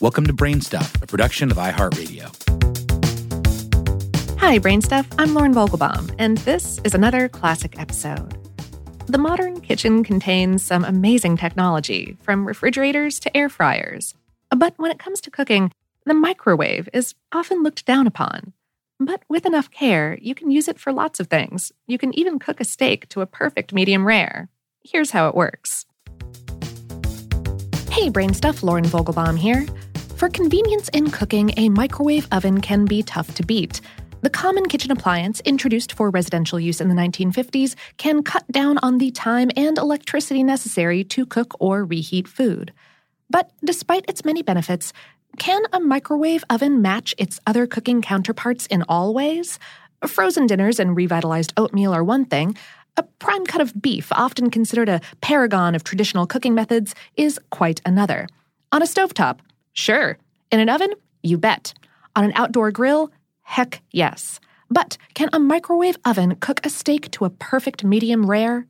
Welcome to Brainstuff, a production of iHeartRadio. Hi, Brainstuff. I'm Lauren Vogelbaum, and this is another classic episode. The modern kitchen contains some amazing technology, from refrigerators to air fryers. But when it comes to cooking, the microwave is often looked down upon. But with enough care, you can use it for lots of things. You can even cook a steak to a perfect medium rare. Here's how it works. Hey, Brainstuff, Lauren Vogelbaum here. For convenience in cooking, a microwave oven can be tough to beat. The common kitchen appliance introduced for residential use in the 1950s can cut down on the time and electricity necessary to cook or reheat food. But despite its many benefits, can a microwave oven match its other cooking counterparts in all ways? Frozen dinners and revitalized oatmeal are one thing. A prime cut of beef, often considered a paragon of traditional cooking methods, is quite another. On a stovetop, sure. In an oven, you bet. On an outdoor grill, Heck yes. But can a microwave oven cook a steak to a perfect medium rare?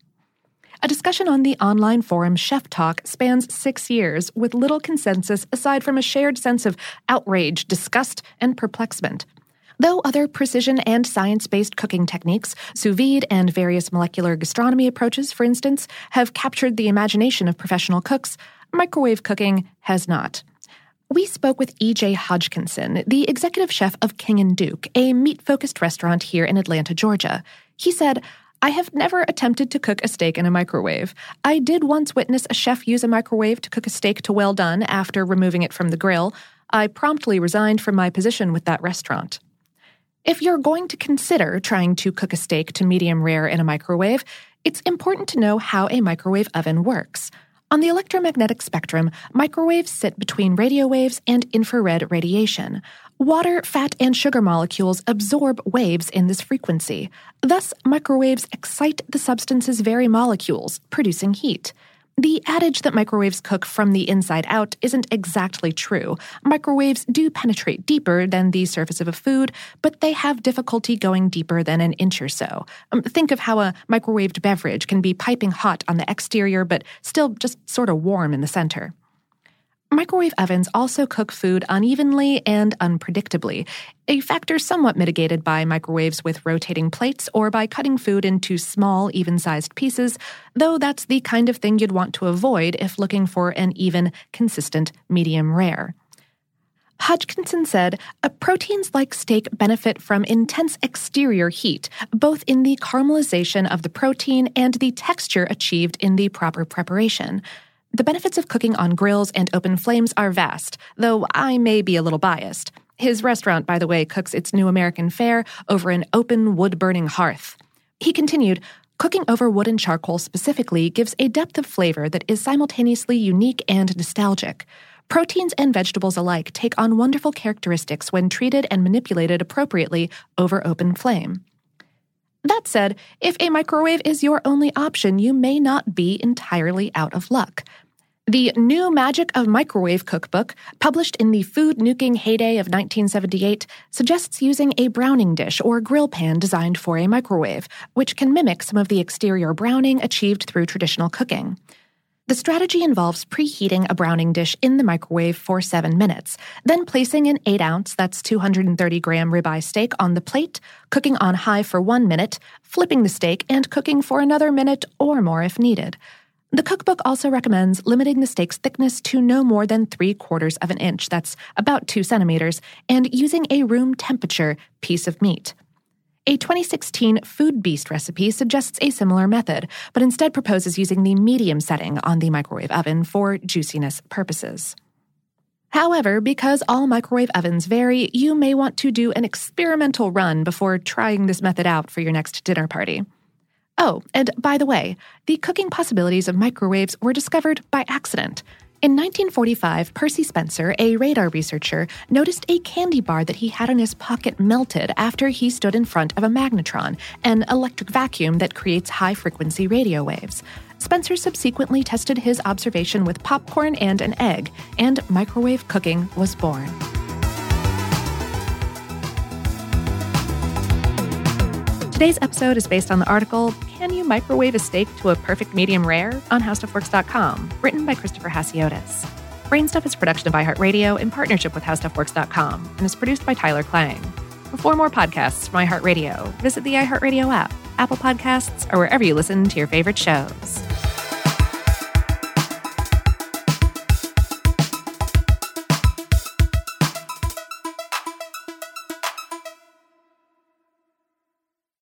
A discussion on the online forum Chef Talk spans six years with little consensus aside from a shared sense of outrage, disgust, and perplexment. Though other precision and science based cooking techniques, sous vide and various molecular gastronomy approaches, for instance, have captured the imagination of professional cooks, microwave cooking has not. We spoke with E.J. Hodgkinson, the executive chef of King and Duke, a meat focused restaurant here in Atlanta, Georgia. He said, I have never attempted to cook a steak in a microwave. I did once witness a chef use a microwave to cook a steak to well done after removing it from the grill. I promptly resigned from my position with that restaurant. If you're going to consider trying to cook a steak to medium rare in a microwave, it's important to know how a microwave oven works. On the electromagnetic spectrum, microwaves sit between radio waves and infrared radiation. Water, fat, and sugar molecules absorb waves in this frequency. Thus, microwaves excite the substance's very molecules, producing heat. The adage that microwaves cook from the inside out isn't exactly true. Microwaves do penetrate deeper than the surface of a food, but they have difficulty going deeper than an inch or so. Um, think of how a microwaved beverage can be piping hot on the exterior, but still just sort of warm in the center. Microwave ovens also cook food unevenly and unpredictably, a factor somewhat mitigated by microwaves with rotating plates or by cutting food into small, even sized pieces, though that's the kind of thing you'd want to avoid if looking for an even, consistent medium rare. Hodgkinson said, proteins like steak benefit from intense exterior heat, both in the caramelization of the protein and the texture achieved in the proper preparation. The benefits of cooking on grills and open flames are vast, though I may be a little biased. His restaurant, by the way, cooks its new American fare over an open wood burning hearth. He continued, Cooking over wood and charcoal specifically gives a depth of flavor that is simultaneously unique and nostalgic. Proteins and vegetables alike take on wonderful characteristics when treated and manipulated appropriately over open flame. That said, if a microwave is your only option, you may not be entirely out of luck. The New Magic of Microwave cookbook, published in the food nuking heyday of 1978, suggests using a browning dish or grill pan designed for a microwave, which can mimic some of the exterior browning achieved through traditional cooking. The strategy involves preheating a browning dish in the microwave for seven minutes, then placing an 8 ounce, that's 230 gram ribeye steak on the plate, cooking on high for one minute, flipping the steak, and cooking for another minute or more if needed. The cookbook also recommends limiting the steak's thickness to no more than three quarters of an inch, that's about two centimeters, and using a room temperature piece of meat. A 2016 Food Beast recipe suggests a similar method, but instead proposes using the medium setting on the microwave oven for juiciness purposes. However, because all microwave ovens vary, you may want to do an experimental run before trying this method out for your next dinner party. Oh, and by the way, the cooking possibilities of microwaves were discovered by accident. In 1945, Percy Spencer, a radar researcher, noticed a candy bar that he had in his pocket melted after he stood in front of a magnetron, an electric vacuum that creates high frequency radio waves. Spencer subsequently tested his observation with popcorn and an egg, and microwave cooking was born. Today's episode is based on the article Can You Microwave a Steak to a Perfect Medium Rare on HowStuffWorks.com, written by Christopher Hassiotis. Brainstuff is a production of iHeartRadio in partnership with HowStuffWorks.com and is produced by Tyler Klang. For more podcasts from iHeartRadio, visit the iHeartRadio app, Apple Podcasts, or wherever you listen to your favorite shows.